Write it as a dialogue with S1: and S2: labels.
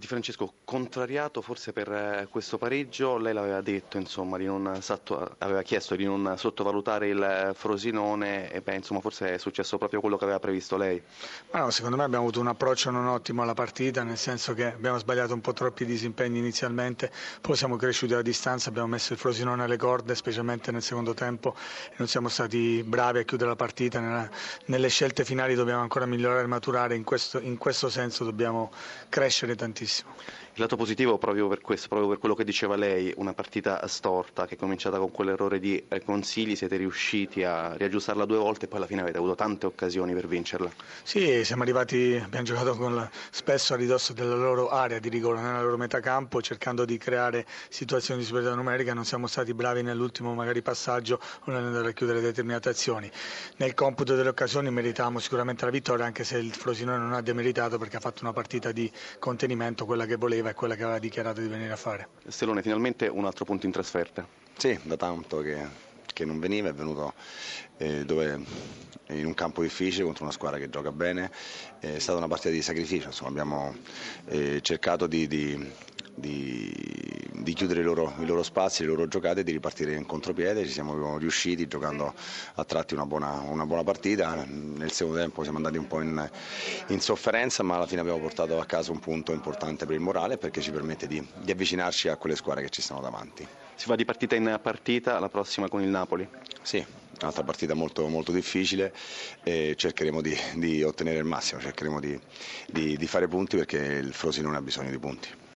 S1: Di Francesco, contrariato forse per eh, questo pareggio, lei l'aveva detto, insomma, non, aveva chiesto di non sottovalutare il Frosinone e beh, insomma, forse è successo proprio quello che aveva previsto lei.
S2: No, secondo me abbiamo avuto un approccio non ottimo alla partita, nel senso che abbiamo sbagliato un po' troppi disimpegni inizialmente, poi siamo cresciuti a distanza, abbiamo messo il Frosinone alle corde, specialmente nel secondo tempo, e non siamo stati bravi a chiudere la partita. Nella, nelle scelte finali dobbiamo ancora migliorare e maturare, in questo, in questo senso dobbiamo crescere tantissimo benissimo.
S1: Il lato positivo proprio per questo, proprio per quello che diceva lei, una partita storta che è cominciata con quell'errore di eh, Consigli, siete riusciti a riaggiustarla due volte e poi alla fine avete avuto tante occasioni per vincerla.
S2: Sì, siamo arrivati, abbiamo giocato con, spesso a ridosso della loro area di rigore, nella loro metà campo, cercando di creare situazioni di superiorità numerica, non siamo stati bravi nell'ultimo magari passaggio o nell'andare a chiudere determinate azioni. Nel computo delle occasioni meritavamo sicuramente la vittoria, anche se il Frosinone non ha demeritato perché ha fatto una partita di contenimento, quella che voleva e quella che aveva dichiarato di venire a fare.
S1: Stellone, finalmente un altro punto in trasferta.
S3: Sì, da tanto che, che non veniva, è venuto eh, dove, in un campo difficile contro una squadra che gioca bene, è stata una partita di sacrificio, insomma, abbiamo eh, cercato di, di, di, di chiudere i loro, i loro, spazi, le loro giocate e di ripartire in contropiede, ci siamo riusciti giocando a tratti una buona, una buona partita, nel secondo tempo siamo andati un po' in, in, sofferenza ma alla fine abbiamo portato a casa un punto importante per il morale perché ci permette di, di avvicinarci a quelle squadre che ci stanno davanti.
S1: Si va di partita in partita, la prossima con il Napoli?
S3: Sì, un'altra partita molto, molto difficile e cercheremo di, di, ottenere il massimo, cercheremo di, di, di fare punti perché il Frosinone ha bisogno di punti.